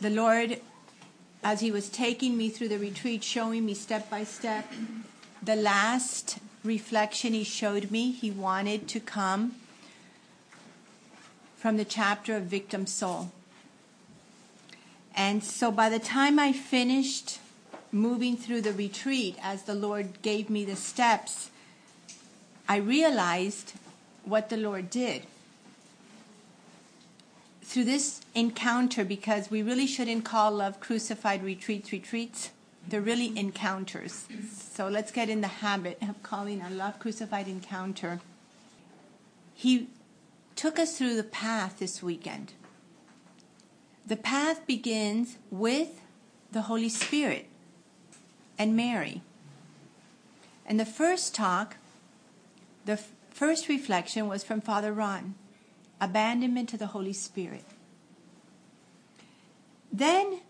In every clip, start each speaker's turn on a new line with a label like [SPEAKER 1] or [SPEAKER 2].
[SPEAKER 1] the Lord, as He was taking me through the retreat, showing me step by step, the last reflection He showed me, He wanted to come from the chapter of victim soul. And so by the time I finished moving through the retreat, as the Lord gave me the steps, I realized what the Lord did. Through this encounter, because we really shouldn't call Love Crucified retreats retreats, they're really encounters. So let's get in the habit of calling a Love Crucified encounter. He took us through the path this weekend. The path begins with the Holy Spirit and Mary. And the first talk, the f- first reflection was from Father Ron abandonment to the Holy Spirit. Then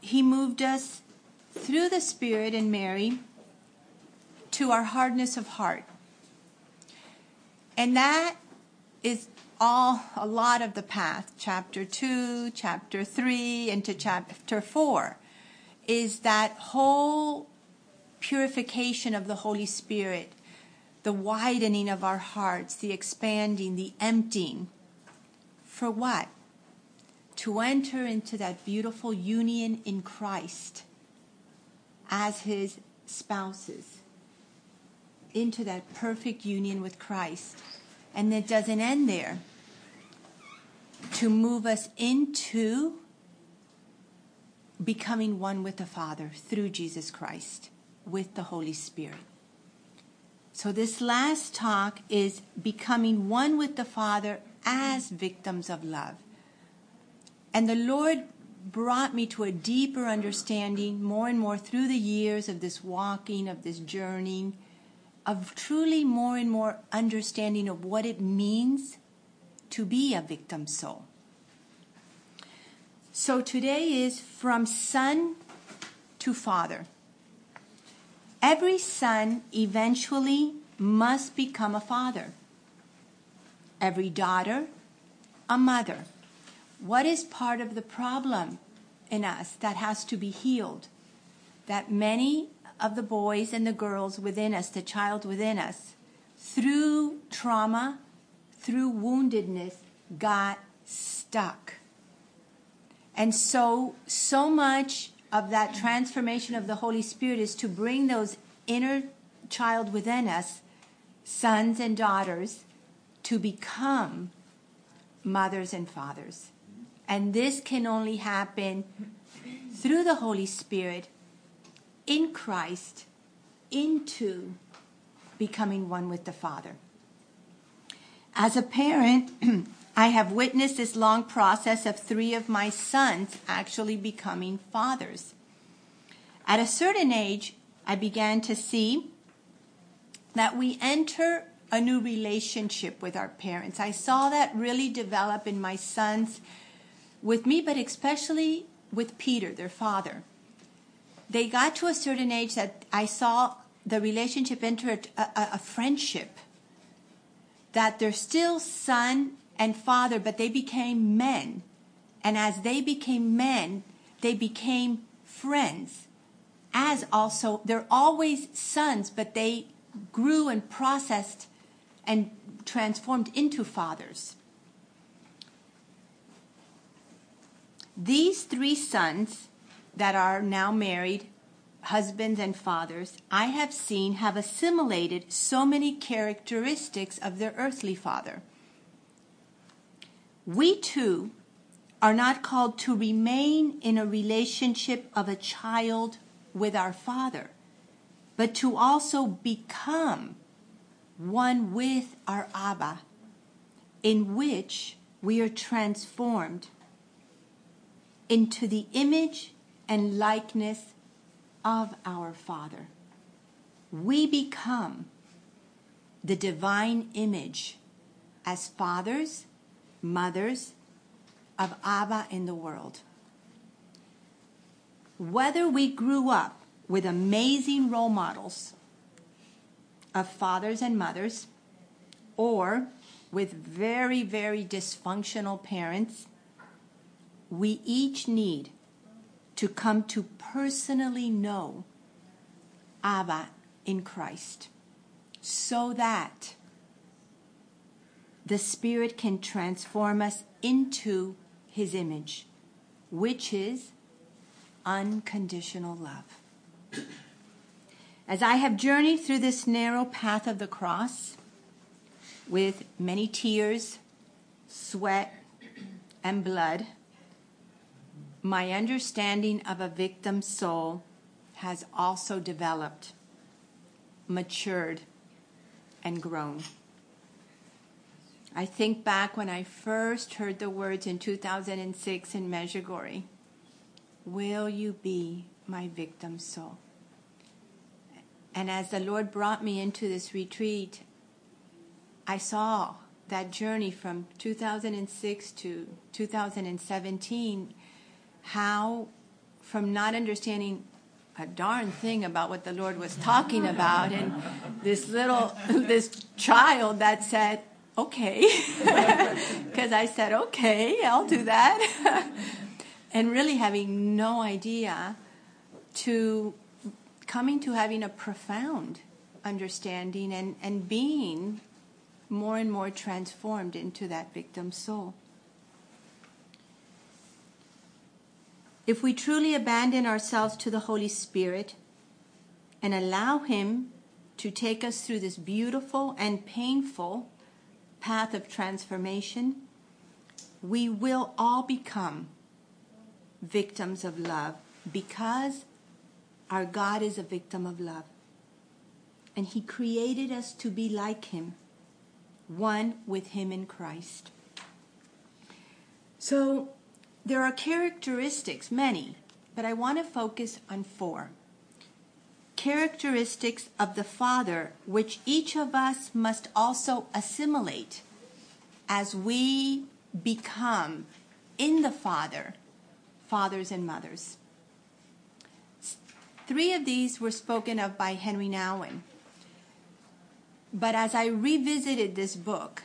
[SPEAKER 1] he moved us through the Spirit and Mary to our hardness of heart. And that is all a lot of the path chapter 2 chapter 3 into chapter 4 is that whole purification of the holy spirit the widening of our hearts the expanding the emptying for what to enter into that beautiful union in christ as his spouses into that perfect union with christ and it doesn't end there. To move us into becoming one with the Father through Jesus Christ, with the Holy Spirit. So, this last talk is becoming one with the Father as victims of love. And the Lord brought me to a deeper understanding more and more through the years of this walking, of this journeying of truly more and more understanding of what it means to be a victim soul. So today is from son to father. Every son eventually must become a father. Every daughter, a mother. What is part of the problem in us that has to be healed? That many of the boys and the girls within us, the child within us, through trauma, through woundedness, got stuck. And so, so much of that transformation of the Holy Spirit is to bring those inner child within us, sons and daughters, to become mothers and fathers. And this can only happen through the Holy Spirit in Christ into becoming one with the Father. As a parent, I have witnessed this long process of three of my sons actually becoming fathers. At a certain age, I began to see that we enter a new relationship with our parents. I saw that really develop in my sons with me, but especially with Peter, their father they got to a certain age that I saw the relationship enter a, a, a friendship. That they're still son and father, but they became men. And as they became men, they became friends. As also, they're always sons, but they grew and processed and transformed into fathers. These three sons that are now married, husbands and fathers, I have seen have assimilated so many characteristics of their earthly father. We too are not called to remain in a relationship of a child with our father, but to also become one with our Abba, in which we are transformed into the image and likeness of our Father. We become the divine image as fathers, mothers of Abba in the world. Whether we grew up with amazing role models of fathers and mothers, or with very, very dysfunctional parents, we each need to come to personally know Abba in Christ so that the Spirit can transform us into His image, which is unconditional love. As I have journeyed through this narrow path of the cross with many tears, sweat, and blood, my understanding of a victim's soul has also developed, matured, and grown. I think back when I first heard the words in 2006 in Medjugorje Will you be my victim soul? And as the Lord brought me into this retreat, I saw that journey from 2006 to 2017 how from not understanding a darn thing about what the Lord was talking about and this little this child that said okay. Because I said okay I'll do that. And really having no idea to coming to having a profound understanding and, and being more and more transformed into that victim soul. If we truly abandon ourselves to the Holy Spirit and allow Him to take us through this beautiful and painful path of transformation, we will all become victims of love because our God is a victim of love. And He created us to be like Him, one with Him in Christ. So, there are characteristics, many, but I want to focus on four. Characteristics of the Father, which each of us must also assimilate as we become in the Father, fathers and mothers. Three of these were spoken of by Henri Nouwen. But as I revisited this book,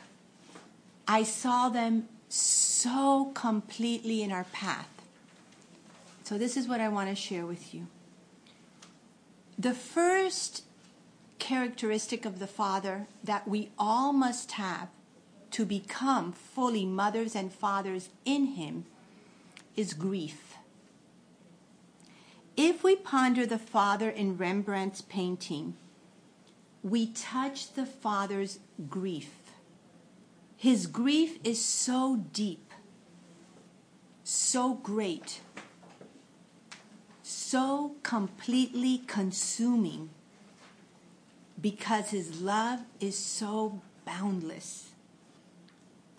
[SPEAKER 1] I saw them so completely in our path. So, this is what I want to share with you. The first characteristic of the Father that we all must have to become fully mothers and fathers in Him is grief. If we ponder the Father in Rembrandt's painting, we touch the Father's grief. His grief is so deep, so great, so completely consuming because his love is so boundless.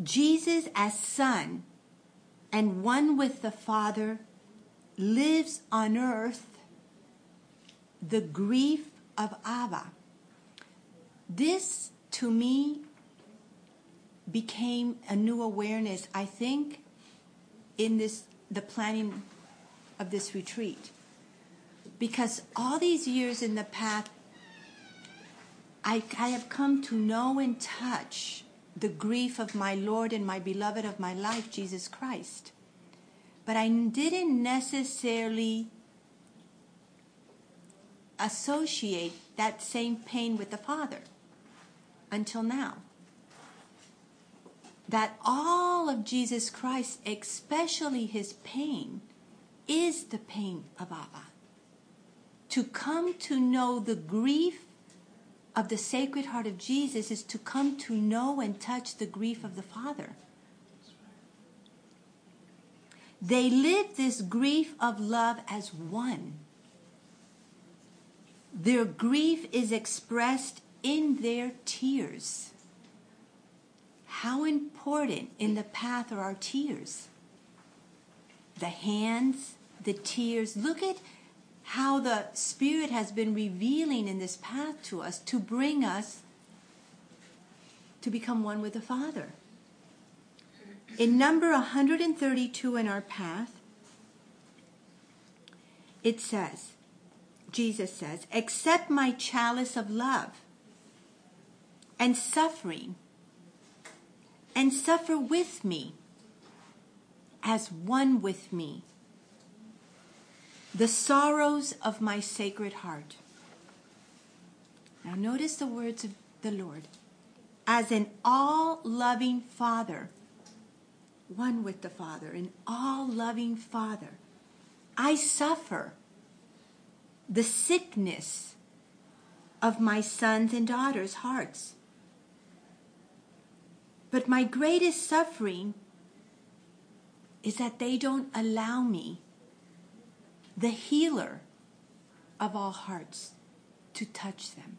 [SPEAKER 1] Jesus, as Son and one with the Father, lives on earth the grief of Abba. This, to me, became a new awareness, I think, in this the planning of this retreat. Because all these years in the path, I, I have come to know and touch the grief of my Lord and my beloved of my life, Jesus Christ. But I didn't necessarily associate that same pain with the Father until now that all of Jesus Christ, especially his pain, is the pain of Abba. To come to know the grief of the Sacred Heart of Jesus is to come to know and touch the grief of the Father. They live this grief of love as one. Their grief is expressed in their tears how important in the path are our tears. The hands, the tears. Look at how the Spirit has been revealing in this path to us to bring us to become one with the Father. In number 132 in our path, it says, Jesus says, accept my chalice of love and suffering and suffer with me as one with me. the sorrows of my sacred heart. Now, notice the words of the Lord. As an all loving Father, one with the Father, an all loving Father, I suffer the sickness of my sons and daughters' hearts. But my greatest suffering is that they don't allow me, the healer of all hearts, to touch them.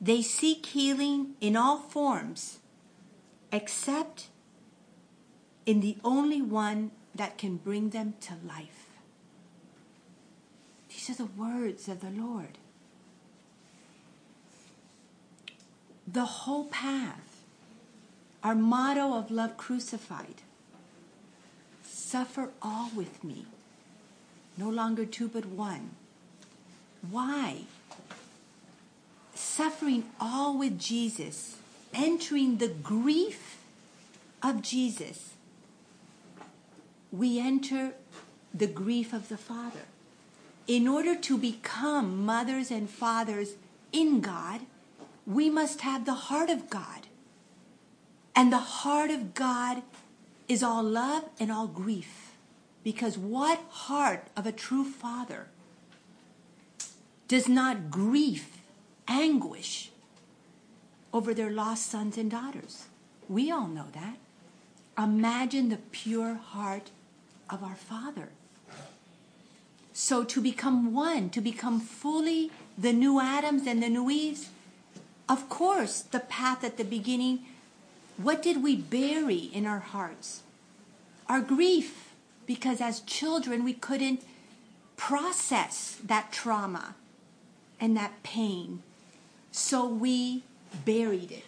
[SPEAKER 1] They seek healing in all forms except in the only one that can bring them to life. These are the words of the Lord. The whole path, our motto of love crucified suffer all with me, no longer two but one. Why? Suffering all with Jesus, entering the grief of Jesus, we enter the grief of the Father. In order to become mothers and fathers in God, we must have the heart of God. And the heart of God is all love and all grief. Because what heart of a true father does not grief, anguish over their lost sons and daughters? We all know that. Imagine the pure heart of our Father. So to become one, to become fully the new Adams and the new Eves, of course, the path at the beginning what did we bury in our hearts? Our grief, because as children we couldn't process that trauma and that pain. So we buried it.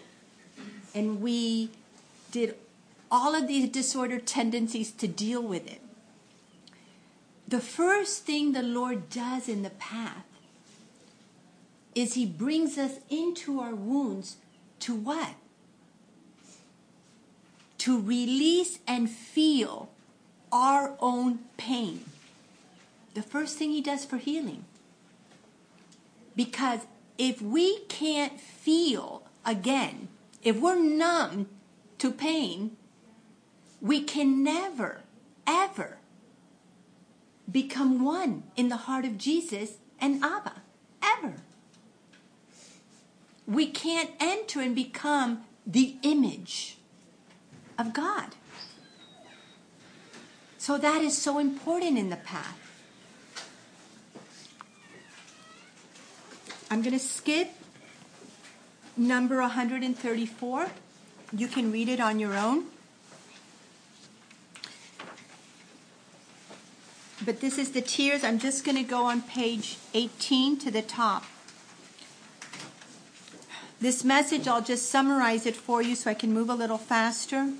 [SPEAKER 1] And we did all of these disordered tendencies to deal with it. The first thing the Lord does in the path is He brings us into our wounds to what? to release and feel our own pain. The first thing he does for healing. Because if we can't feel again, if we're numb to pain, we can never, ever become one in the heart of Jesus and Abba. Ever. We can't enter and become the image of God. So that is so important in the path. I'm going to skip number 134. You can read it on your own. But this is the tears. I'm just going to go on page 18 to the top. This message, I'll just summarize it for you so I can move a little faster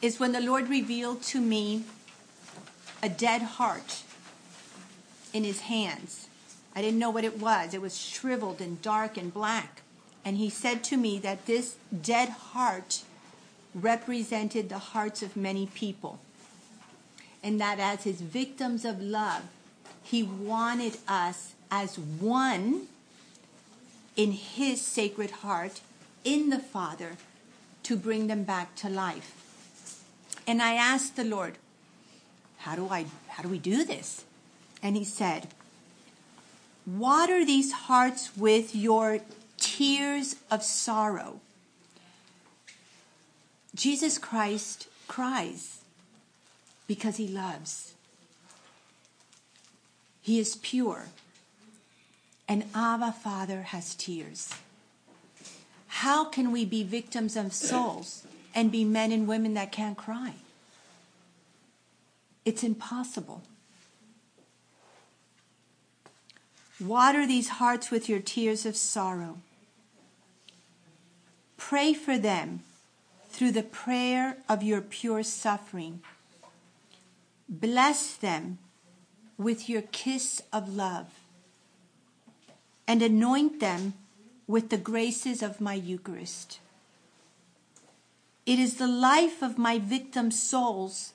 [SPEAKER 1] is when the Lord revealed to me a dead heart in his hands. I didn't know what it was. It was shriveled and dark and black. And he said to me that this dead heart represented the hearts of many people. And that as his victims of love, he wanted us as one in his sacred heart, in the Father, to bring them back to life. And I asked the Lord, how do I how do we do this? And he said, water these hearts with your tears of sorrow. Jesus Christ cries because he loves. He is pure. And Abba Father has tears. How can we be victims of souls and be men and women that can't cry. It's impossible. Water these hearts with your tears of sorrow. Pray for them through the prayer of your pure suffering. Bless them with your kiss of love and anoint them with the graces of my Eucharist. It is the life of my victim souls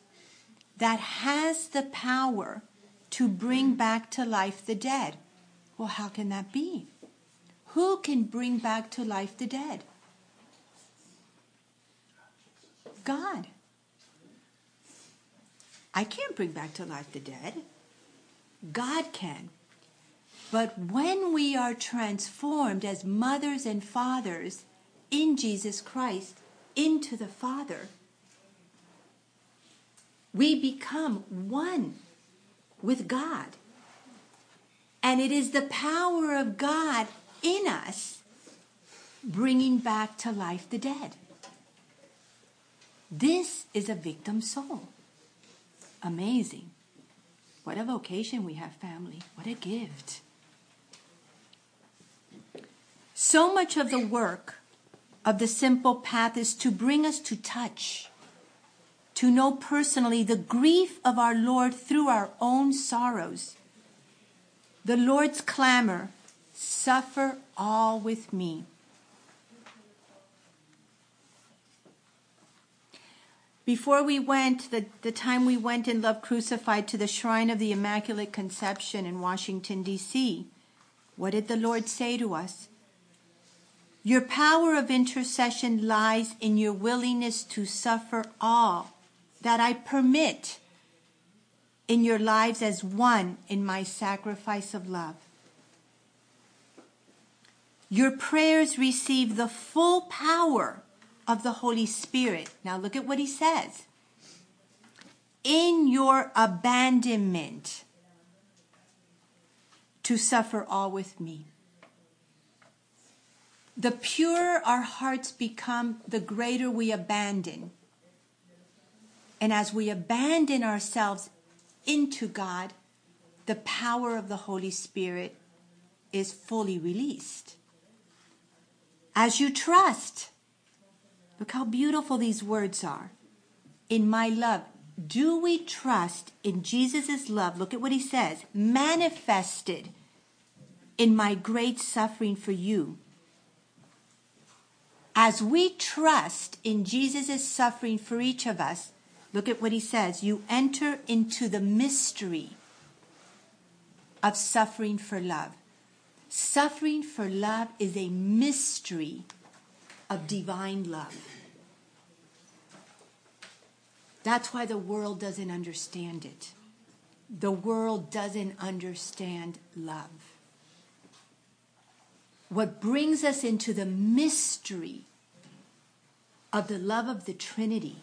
[SPEAKER 1] that has the power to bring back to life the dead. Well, how can that be? Who can bring back to life the dead? God. I can't bring back to life the dead. God can. But when we are transformed as mothers and fathers in Jesus Christ into the Father, we become one with God. And it is the power of God in us bringing back to life the dead. This is a victim soul. Amazing. What a vocation we have, family. What a gift. So much of the work of the simple path is to bring us to touch, to know personally the grief of our Lord through our own sorrows. The Lord's clamor, suffer all with me. Before we went, the, the time we went in Love Crucified to the Shrine of the Immaculate Conception in Washington, D.C., what did the Lord say to us? Your power of intercession lies in your willingness to suffer all that I permit in your lives as one in my sacrifice of love. Your prayers receive the full power of the Holy Spirit. Now look at what he says. In your abandonment to suffer all with me. The purer our hearts become, the greater we abandon. And as we abandon ourselves into God, the power of the Holy Spirit is fully released. As you trust, Look how beautiful these words are. In my love. Do we trust in Jesus' love? Look at what he says. Manifested in my great suffering for you. As we trust in Jesus' suffering for each of us, look at what he says. You enter into the mystery of suffering for love. Suffering for love is a mystery of divine love. That's why the world doesn't understand it. The world doesn't understand love. What brings us into the mystery of the love of the Trinity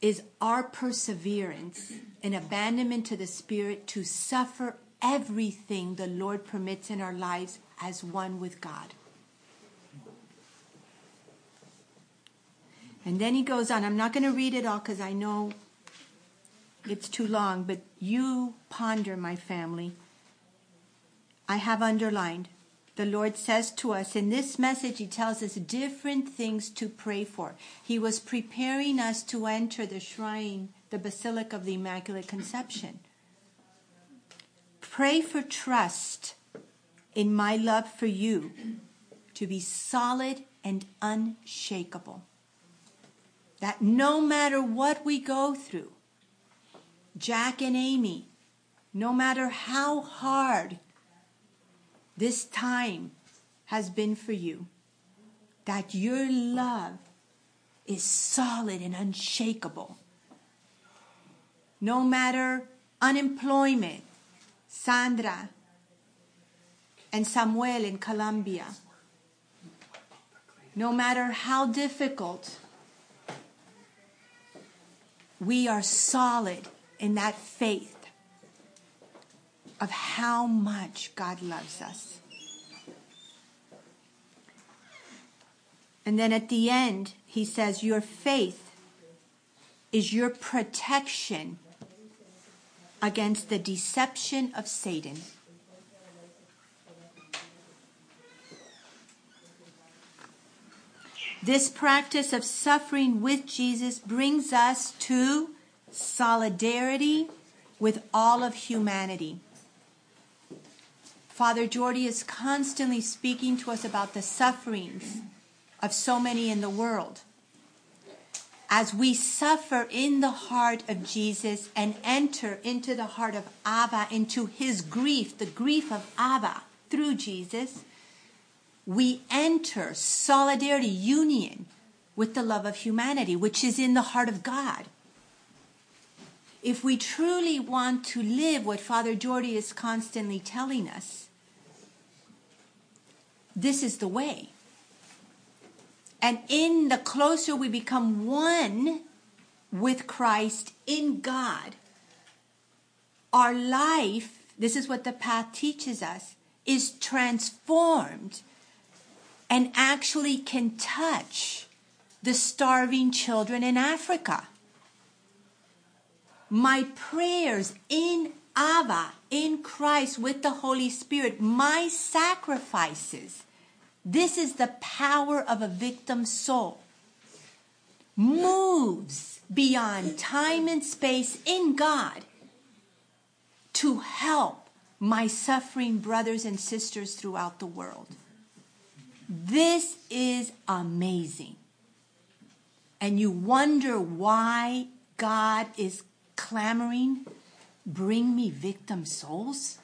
[SPEAKER 1] is our perseverance and abandonment to the Spirit to suffer everything the Lord permits in our lives as one with God. And then he goes on. I'm not going to read it all because I know it's too long, but you ponder, my family. I have underlined. The Lord says to us in this message, He tells us different things to pray for. He was preparing us to enter the shrine, the Basilica of the Immaculate Conception. Pray for trust in my love for you to be solid and unshakable that no matter what we go through, Jack and Amy, no matter how hard this time has been for you, that your love is solid and unshakable. No matter unemployment, Sandra and Samuel in Colombia, no matter how difficult we are solid in that faith of how much God loves us. And then at the end, he says, Your faith is your protection against the deception of Satan. This practice of suffering with Jesus brings us to solidarity with all of humanity. Father Jordi is constantly speaking to us about the sufferings of so many in the world. as we suffer in the heart of Jesus and enter into the heart of Abba, into his grief, the grief of Abba through Jesus, we enter solidarity, union with the love of humanity, which is in the heart of God. If we truly want to live what Father Jordi is constantly telling us, this is the way. And in the closer we become one with Christ in God, our life, this is what the path teaches us, is transformed and actually can touch the starving children in Africa. My prayers in Abba, in Christ, with the Holy Spirit, my sacrifices this is the power of a victim soul. Moves beyond time and space in God to help my suffering brothers and sisters throughout the world. This is amazing. And you wonder why God is clamoring, bring me victim souls?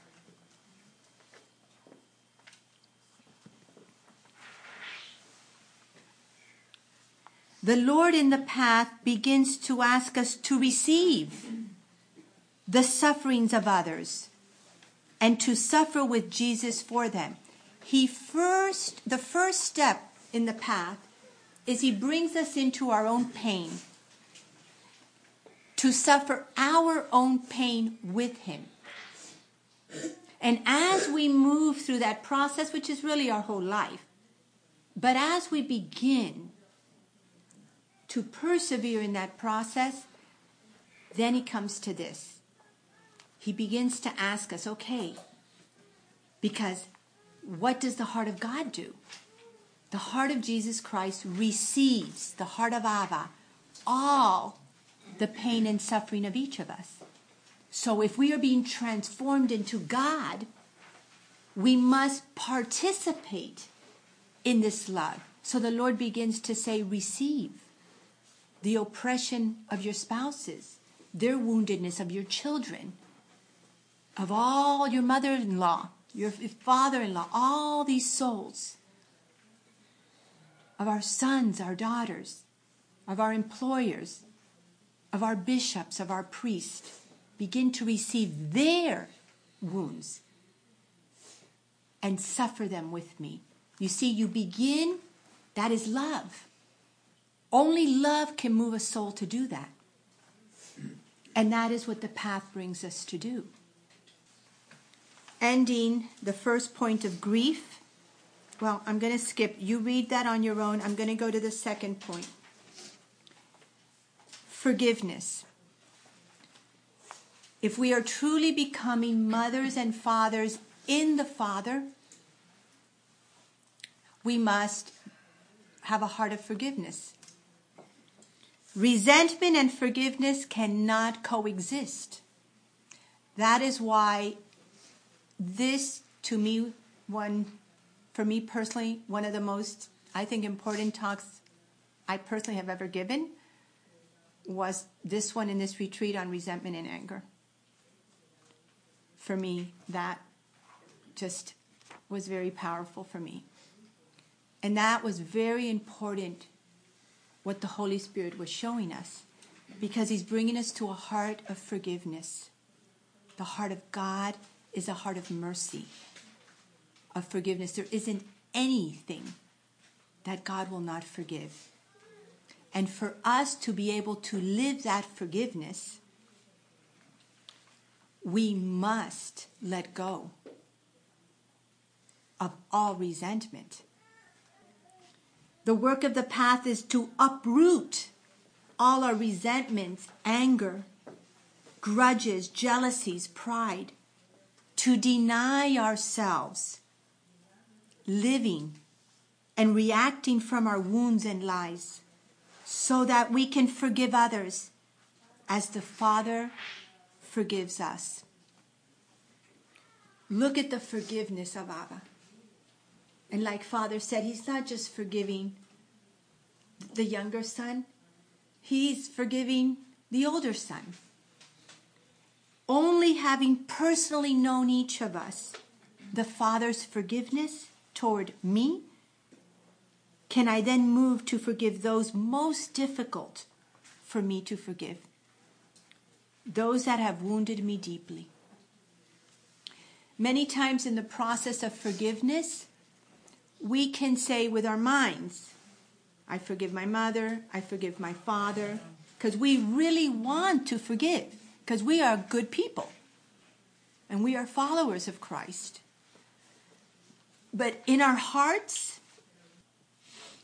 [SPEAKER 1] the Lord in the path begins to ask us to receive the sufferings of others and to suffer with Jesus for them. He first, the first step in the path is he brings us into our own pain to suffer our own pain with him. And as we move through that process, which is really our whole life, but as we begin to persevere in that process, then he comes to this. He begins to ask us, okay, because what does the heart of God do? The heart of Jesus Christ receives, the heart of Abba, all the pain and suffering of each of us. So if we are being transformed into God, we must participate in this love. So the Lord begins to say, receive the oppression of your spouses, their woundedness of your children, of all your mother in law, your father in law, all these souls, of our sons, our daughters, of our employers, of our bishops, of our priests, begin to receive their wounds and suffer them with me. You see, you begin, that is love. Only love can move a soul to do that. And that is what the path brings us to do. Ending the first point of grief. Well, I'm going to skip. You read that on your own. I'm going to go to the second point forgiveness. If we are truly becoming mothers and fathers in the Father, we must have a heart of forgiveness. Resentment and forgiveness cannot coexist. That is why this, to me, one, for me personally, one of the most, I think, important talks I personally have ever given was this one in this retreat on resentment and anger. For me, that just was very powerful for me. And that was very important what the Holy Spirit was showing us because He's bringing us to a heart of forgiveness. The heart of God is a heart of mercy, of forgiveness. There isn't anything that God will not forgive. And for us to be able to live that forgiveness, we must let go of all resentment the work of the path is to uproot all our resentments, anger, grudges, jealousies, pride, to deny ourselves living and reacting from our wounds and lies so that we can forgive others as the Father forgives us. Look at the forgiveness of Abba. And like Father said, He's not just forgiving the younger son, He's forgiving the older son. Only having personally known each of us, the Father's forgiveness toward me, can I then move to forgive those most difficult for me to forgive? Those that have wounded me deeply. Many times in the process of forgiveness, we can say with our minds, I forgive my mother, I forgive my father, because we really want to forgive, because we are good people and we are followers of Christ. But in our hearts,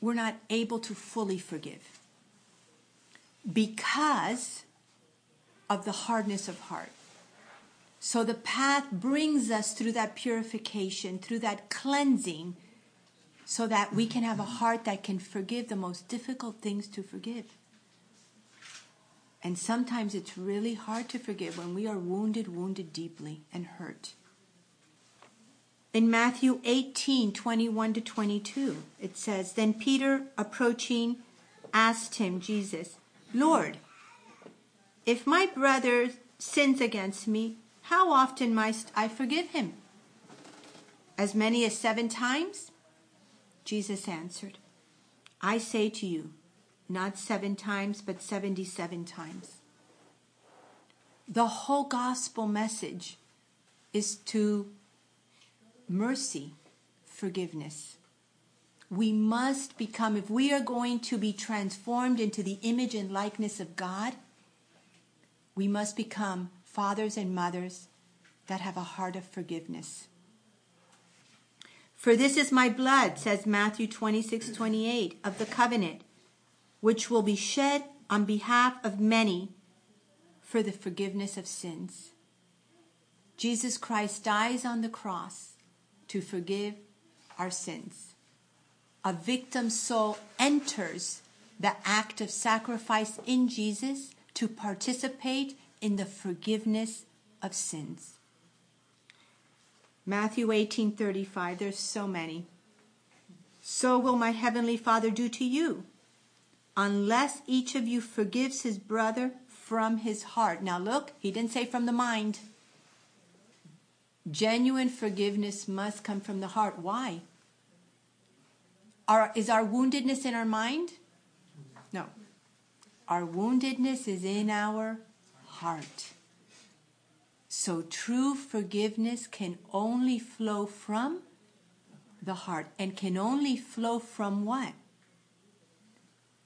[SPEAKER 1] we're not able to fully forgive because of the hardness of heart. So the path brings us through that purification, through that cleansing so that we can have a heart that can forgive the most difficult things to forgive. And sometimes it's really hard to forgive when we are wounded, wounded deeply, and hurt. In Matthew 18 21 to 22, it says, Then Peter, approaching, asked him, Jesus, Lord, if my brother sins against me, how often must I forgive him? As many as seven times? Jesus answered, I say to you, not seven times, but 77 times. The whole gospel message is to mercy, forgiveness. We must become, if we are going to be transformed into the image and likeness of God, we must become fathers and mothers that have a heart of forgiveness. For this is my blood, says Matthew 26, 28, of the covenant, which will be shed on behalf of many for the forgiveness of sins. Jesus Christ dies on the cross to forgive our sins. A victim soul enters the act of sacrifice in Jesus to participate in the forgiveness of sins. Matthew 18:35 there's so many. So will my heavenly Father do to you unless each of you forgives his brother from his heart. Now look, he didn't say from the mind. Genuine forgiveness must come from the heart. Why? Our, is our woundedness in our mind? No. Our woundedness is in our heart. So true forgiveness can only flow from the heart and can only flow from what?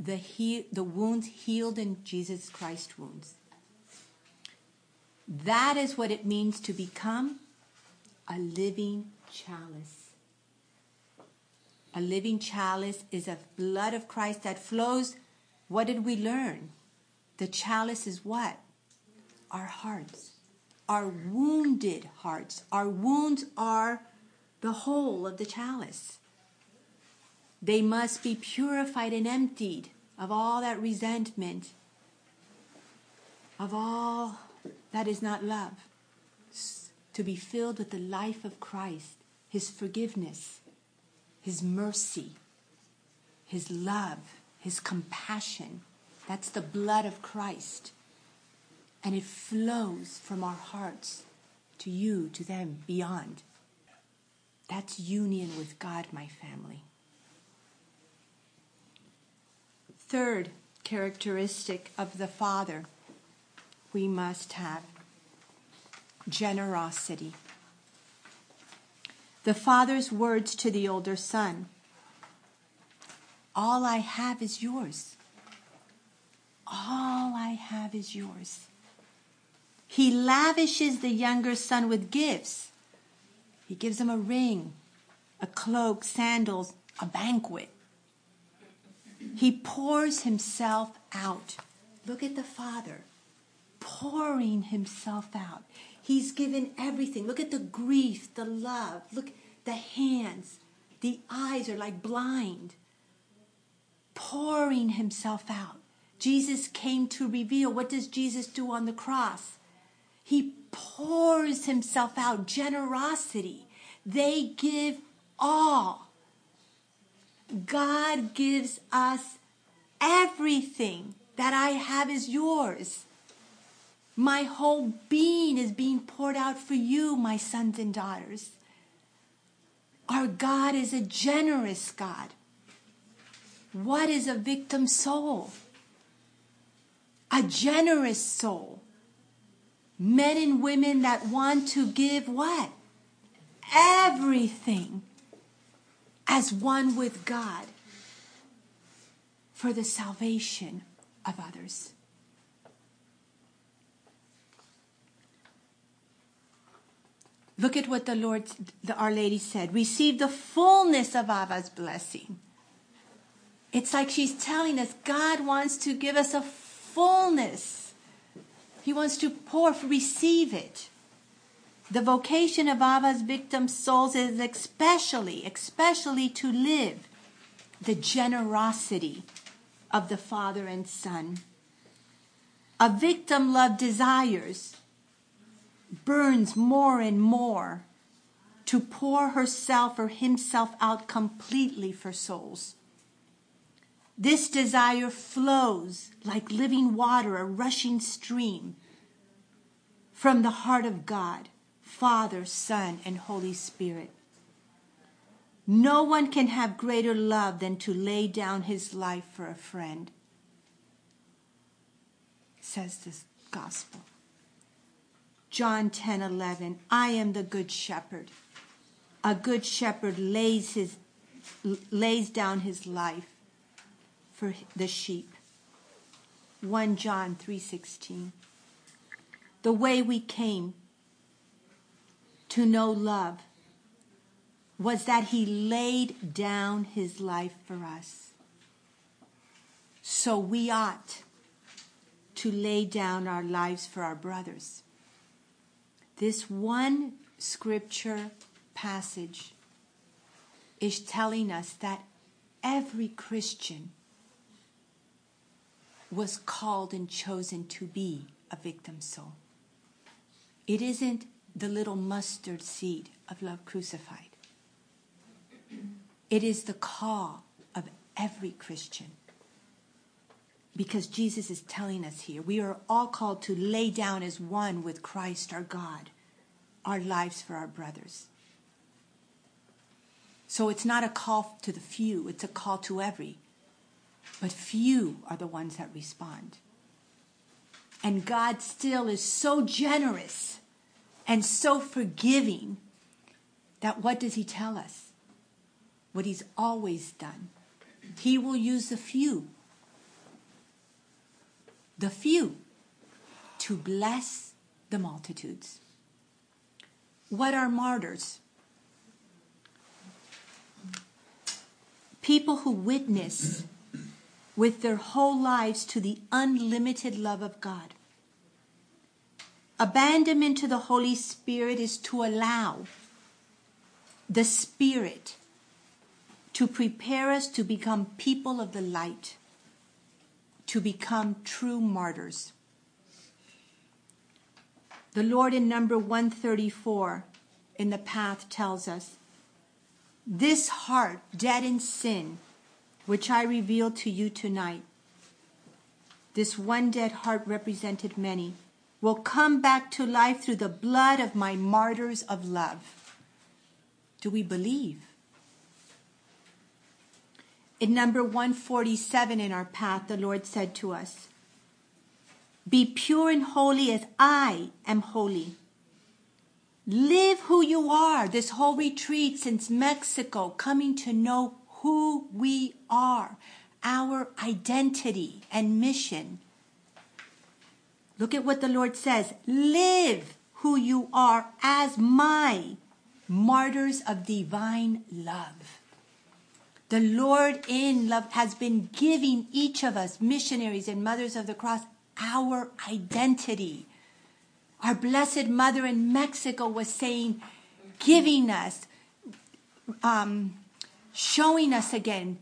[SPEAKER 1] The, he- the wounds healed in Jesus Christ wounds. That is what it means to become a living chalice. A living chalice is a blood of Christ that flows. What did we learn? The chalice is what? Our hearts our wounded hearts. Our wounds are the whole of the chalice. They must be purified and emptied of all that resentment, of all that is not love, to be filled with the life of Christ, His forgiveness, His mercy, His love, His compassion. That's the blood of Christ and it flows from our hearts to you, to them, beyond. That's union with God, my family. Third characteristic of the Father we must have generosity. The Father's words to the older son All I have is yours. All I have is yours. He lavishes the younger son with gifts. He gives him a ring, a cloak, sandals, a banquet. He pours himself out. Look at the father pouring himself out. He's given everything. Look at the grief, the love. Look, the hands, the eyes are like blind. Pouring himself out. Jesus came to reveal. What does Jesus do on the cross? He pours himself out, generosity. They give all. God gives us everything that I have is yours. My whole being is being poured out for you, my sons and daughters. Our God is a generous God. What is a victim soul? A generous soul. Men and women that want to give what? Everything as one with God for the salvation of others. Look at what the Lord, the, Our Lady said. Receive the fullness of Abba's blessing. It's like she's telling us God wants to give us a fullness. He wants to pour, receive it. The vocation of Abba's victim souls is especially, especially to live the generosity of the Father and Son. A victim love desires burns more and more to pour herself or himself out completely for souls. This desire flows like living water, a rushing stream from the heart of God, Father, Son, and Holy Spirit. No one can have greater love than to lay down his life for a friend, says this gospel. John 10 11. I am the good shepherd. A good shepherd lays, his, lays down his life for the sheep. 1 John 3:16 The way we came to know love was that he laid down his life for us. So we ought to lay down our lives for our brothers. This one scripture passage is telling us that every Christian was called and chosen to be a victim soul. It isn't the little mustard seed of love crucified. It is the call of every Christian. Because Jesus is telling us here, we are all called to lay down as one with Christ our God, our lives for our brothers. So it's not a call to the few, it's a call to every. But few are the ones that respond. And God still is so generous and so forgiving that what does He tell us? What He's always done. He will use the few the few to bless the multitudes. What are martyrs? People who witness with their whole lives to the unlimited love of God. Abandonment to the Holy Spirit is to allow the Spirit to prepare us to become people of the light to become true martyrs. The Lord in number 134 in the path tells us this heart dead in sin, which I reveal to you tonight, this one dead heart represented many, will come back to life through the blood of my martyrs of love. Do we believe? In number 147 in our path, the Lord said to us, Be pure and holy as I am holy. Live who you are. This whole retreat since Mexico, coming to know who we are, our identity and mission. Look at what the Lord says. Live who you are as my martyrs of divine love. The Lord in love has been giving each of us, missionaries and mothers of the cross, our identity. Our Blessed Mother in Mexico was saying, giving us, um, showing us again,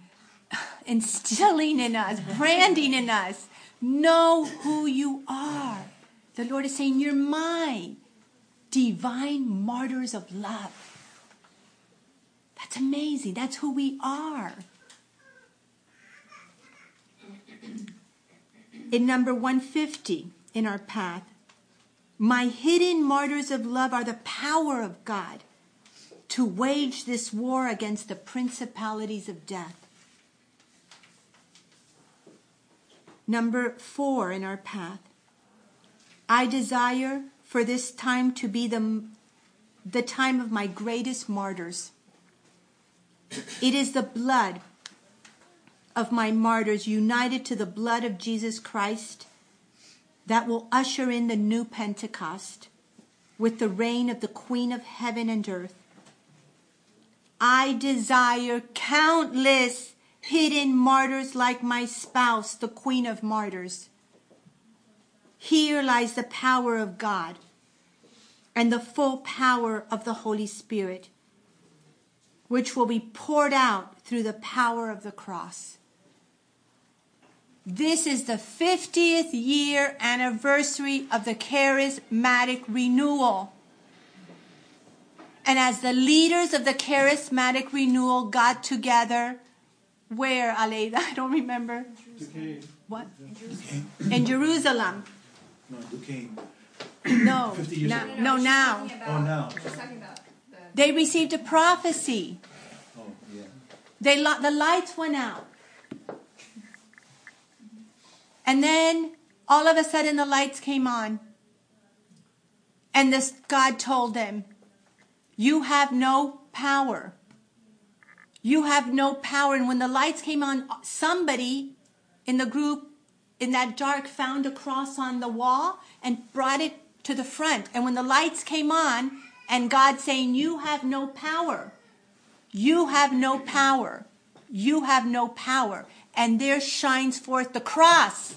[SPEAKER 1] instilling in us, branding in us. Know who you are. The Lord is saying, You're mine. Divine martyrs of love. That's amazing. That's who we are. In number 150 in our path, my hidden martyrs of love are the power of God to wage this war against the principalities of death. Number four in our path, I desire for this time to be the, the time of my greatest martyrs. It is the blood of my martyrs united to the blood of Jesus Christ that will usher in the new Pentecost with the reign of the Queen of heaven and earth. I desire countless hidden martyrs like my spouse, the Queen of Martyrs. Here lies the power of God and the full power of the Holy Spirit, which will be poured out through the power of the cross. This is the 50th year anniversary of the charismatic renewal. And as the leaders of the charismatic renewal got together, where, Aleida? I don't remember.
[SPEAKER 2] Duquesne.
[SPEAKER 1] What?
[SPEAKER 2] Duquesne.
[SPEAKER 1] In Jerusalem.
[SPEAKER 2] No, Duquesne.
[SPEAKER 1] No.
[SPEAKER 2] 50 years
[SPEAKER 1] na-
[SPEAKER 2] ago.
[SPEAKER 1] no,
[SPEAKER 3] she's
[SPEAKER 1] now.
[SPEAKER 3] about-
[SPEAKER 2] Oh, now.
[SPEAKER 3] She's talking about the.
[SPEAKER 1] They received a prophecy.
[SPEAKER 2] Oh, yeah.
[SPEAKER 1] They li- the lights went out. And then all of a sudden the lights came on. And this God told them, "You have no power. You have no power." And when the lights came on, somebody in the group in that dark found a cross on the wall and brought it to the front. And when the lights came on and God saying, "You have no power." You have no power. You have no power. And there shines forth the cross.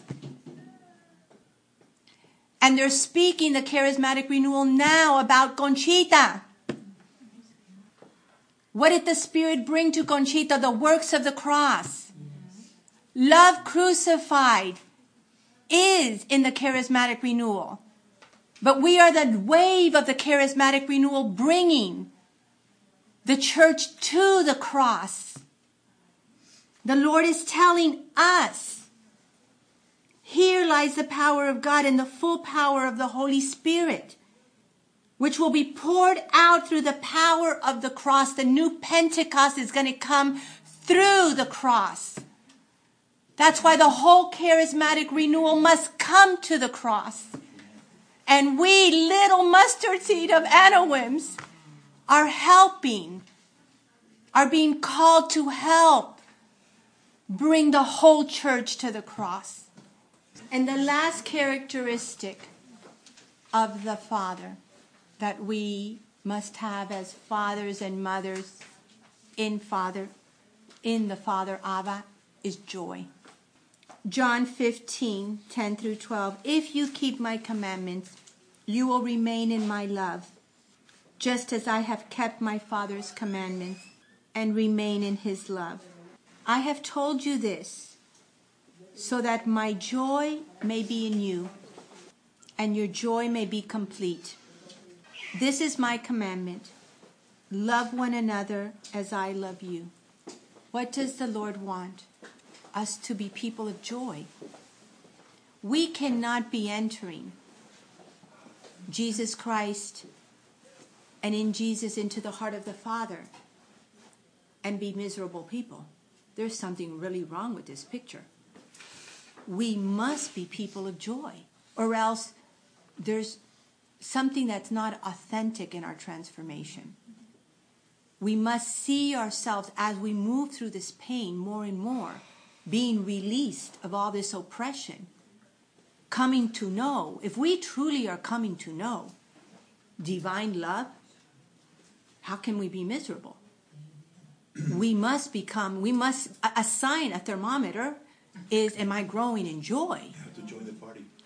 [SPEAKER 1] And they're speaking the charismatic renewal now about Conchita. What did the Spirit bring to Conchita? The works of the cross. Love crucified is in the charismatic renewal. But we are the wave of the charismatic renewal bringing the church to the cross. The Lord is telling us here lies the power of God and the full power of the Holy Spirit, which will be poured out through the power of the cross. The new Pentecost is going to come through the cross. That's why the whole charismatic renewal must come to the cross. And we, little mustard seed of Anawims, are helping, are being called to help bring the whole church to the cross. And the last characteristic of the Father that we must have as fathers and mothers in Father, in the Father Abba, is joy. John 15, 10 through 12. If you keep my commandments, you will remain in my love just as I have kept my Father's commandments and remain in his love. I have told you this so that my joy may be in you and your joy may be complete. This is my commandment love one another as I love you. What does the Lord want? Us to be people of joy. We cannot be entering Jesus Christ and in Jesus into the heart of the Father and be miserable people. There's something really wrong with this picture. We must be people of joy, or else there's something that's not authentic in our transformation. We must see ourselves as we move through this pain more and more, being released of all this oppression, coming to know, if we truly are coming to know divine love, how can we be miserable? we must become, we must assign a thermometer is, am I growing in joy?
[SPEAKER 2] You have to join the party.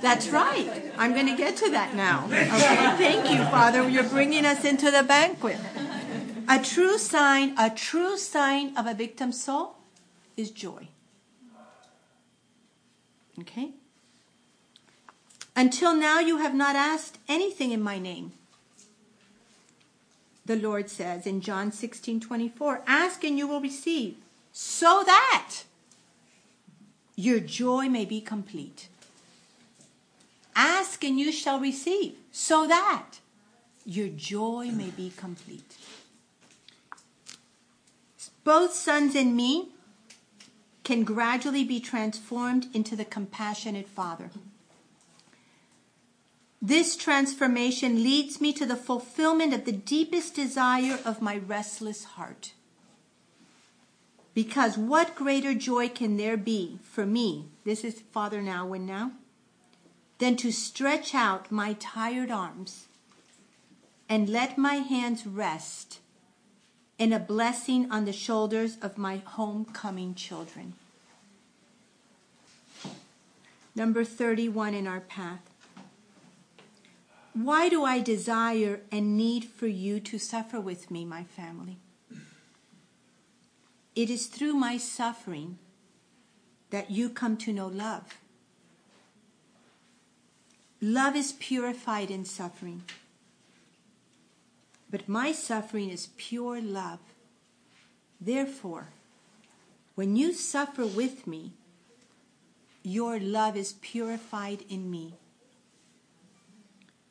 [SPEAKER 1] That's right. I'm going to get to that now. Okay, thank you, Father. You're bringing us into the banquet. A true sign, a true sign of a victim soul is joy. Okay? Until now, you have not asked anything in my name. The Lord says in John 16 24, ask and you will receive, so that your joy may be complete. Ask and you shall receive, so that your joy may be complete. Both sons and me can gradually be transformed into the compassionate Father. This transformation leads me to the fulfillment of the deepest desire of my restless heart. Because what greater joy can there be for me, this is Father Nouwen now, than to stretch out my tired arms and let my hands rest in a blessing on the shoulders of my homecoming children. Number 31 in our path. Why do I desire and need for you to suffer with me, my family? It is through my suffering that you come to know love. Love is purified in suffering. But my suffering is pure love. Therefore, when you suffer with me, your love is purified in me.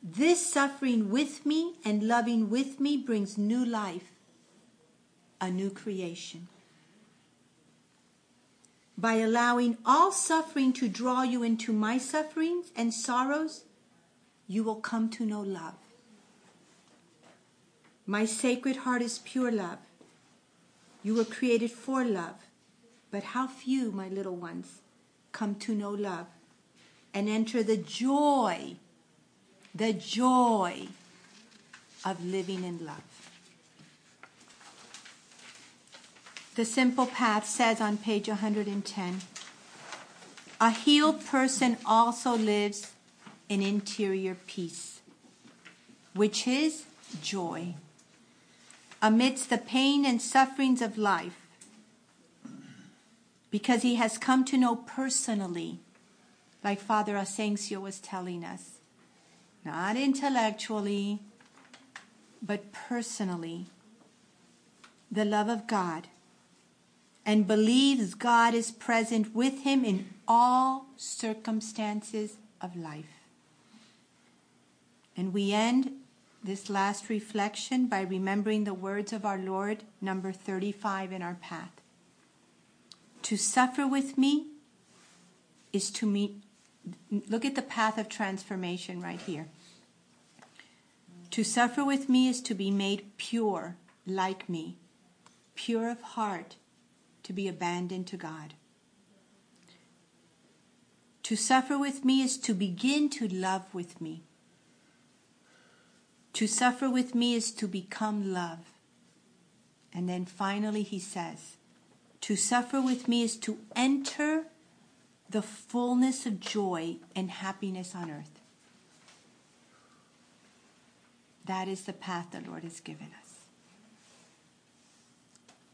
[SPEAKER 1] This suffering with me and loving with me brings new life, a new creation. By allowing all suffering to draw you into my sufferings and sorrows, you will come to know love. My sacred heart is pure love. You were created for love. But how few, my little ones, come to know love and enter the joy, the joy of living in love. The Simple Path says on page 110 A healed person also lives in interior peace, which is joy. Amidst the pain and sufferings of life because he has come to know personally, like Father Asensio was telling us, not intellectually, but personally, the love of God, and believes God is present with him in all circumstances of life. And we end this last reflection by remembering the words of our Lord, number 35 in our path. To suffer with me is to meet, look at the path of transformation right here. To suffer with me is to be made pure like me, pure of heart, to be abandoned to God. To suffer with me is to begin to love with me. To suffer with me is to become love. And then finally, he says, to suffer with me is to enter the fullness of joy and happiness on earth. That is the path the Lord has given us.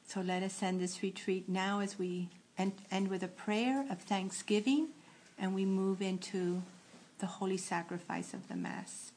[SPEAKER 1] So let us end this retreat now as we end with a prayer of thanksgiving and we move into the holy sacrifice of the Mass.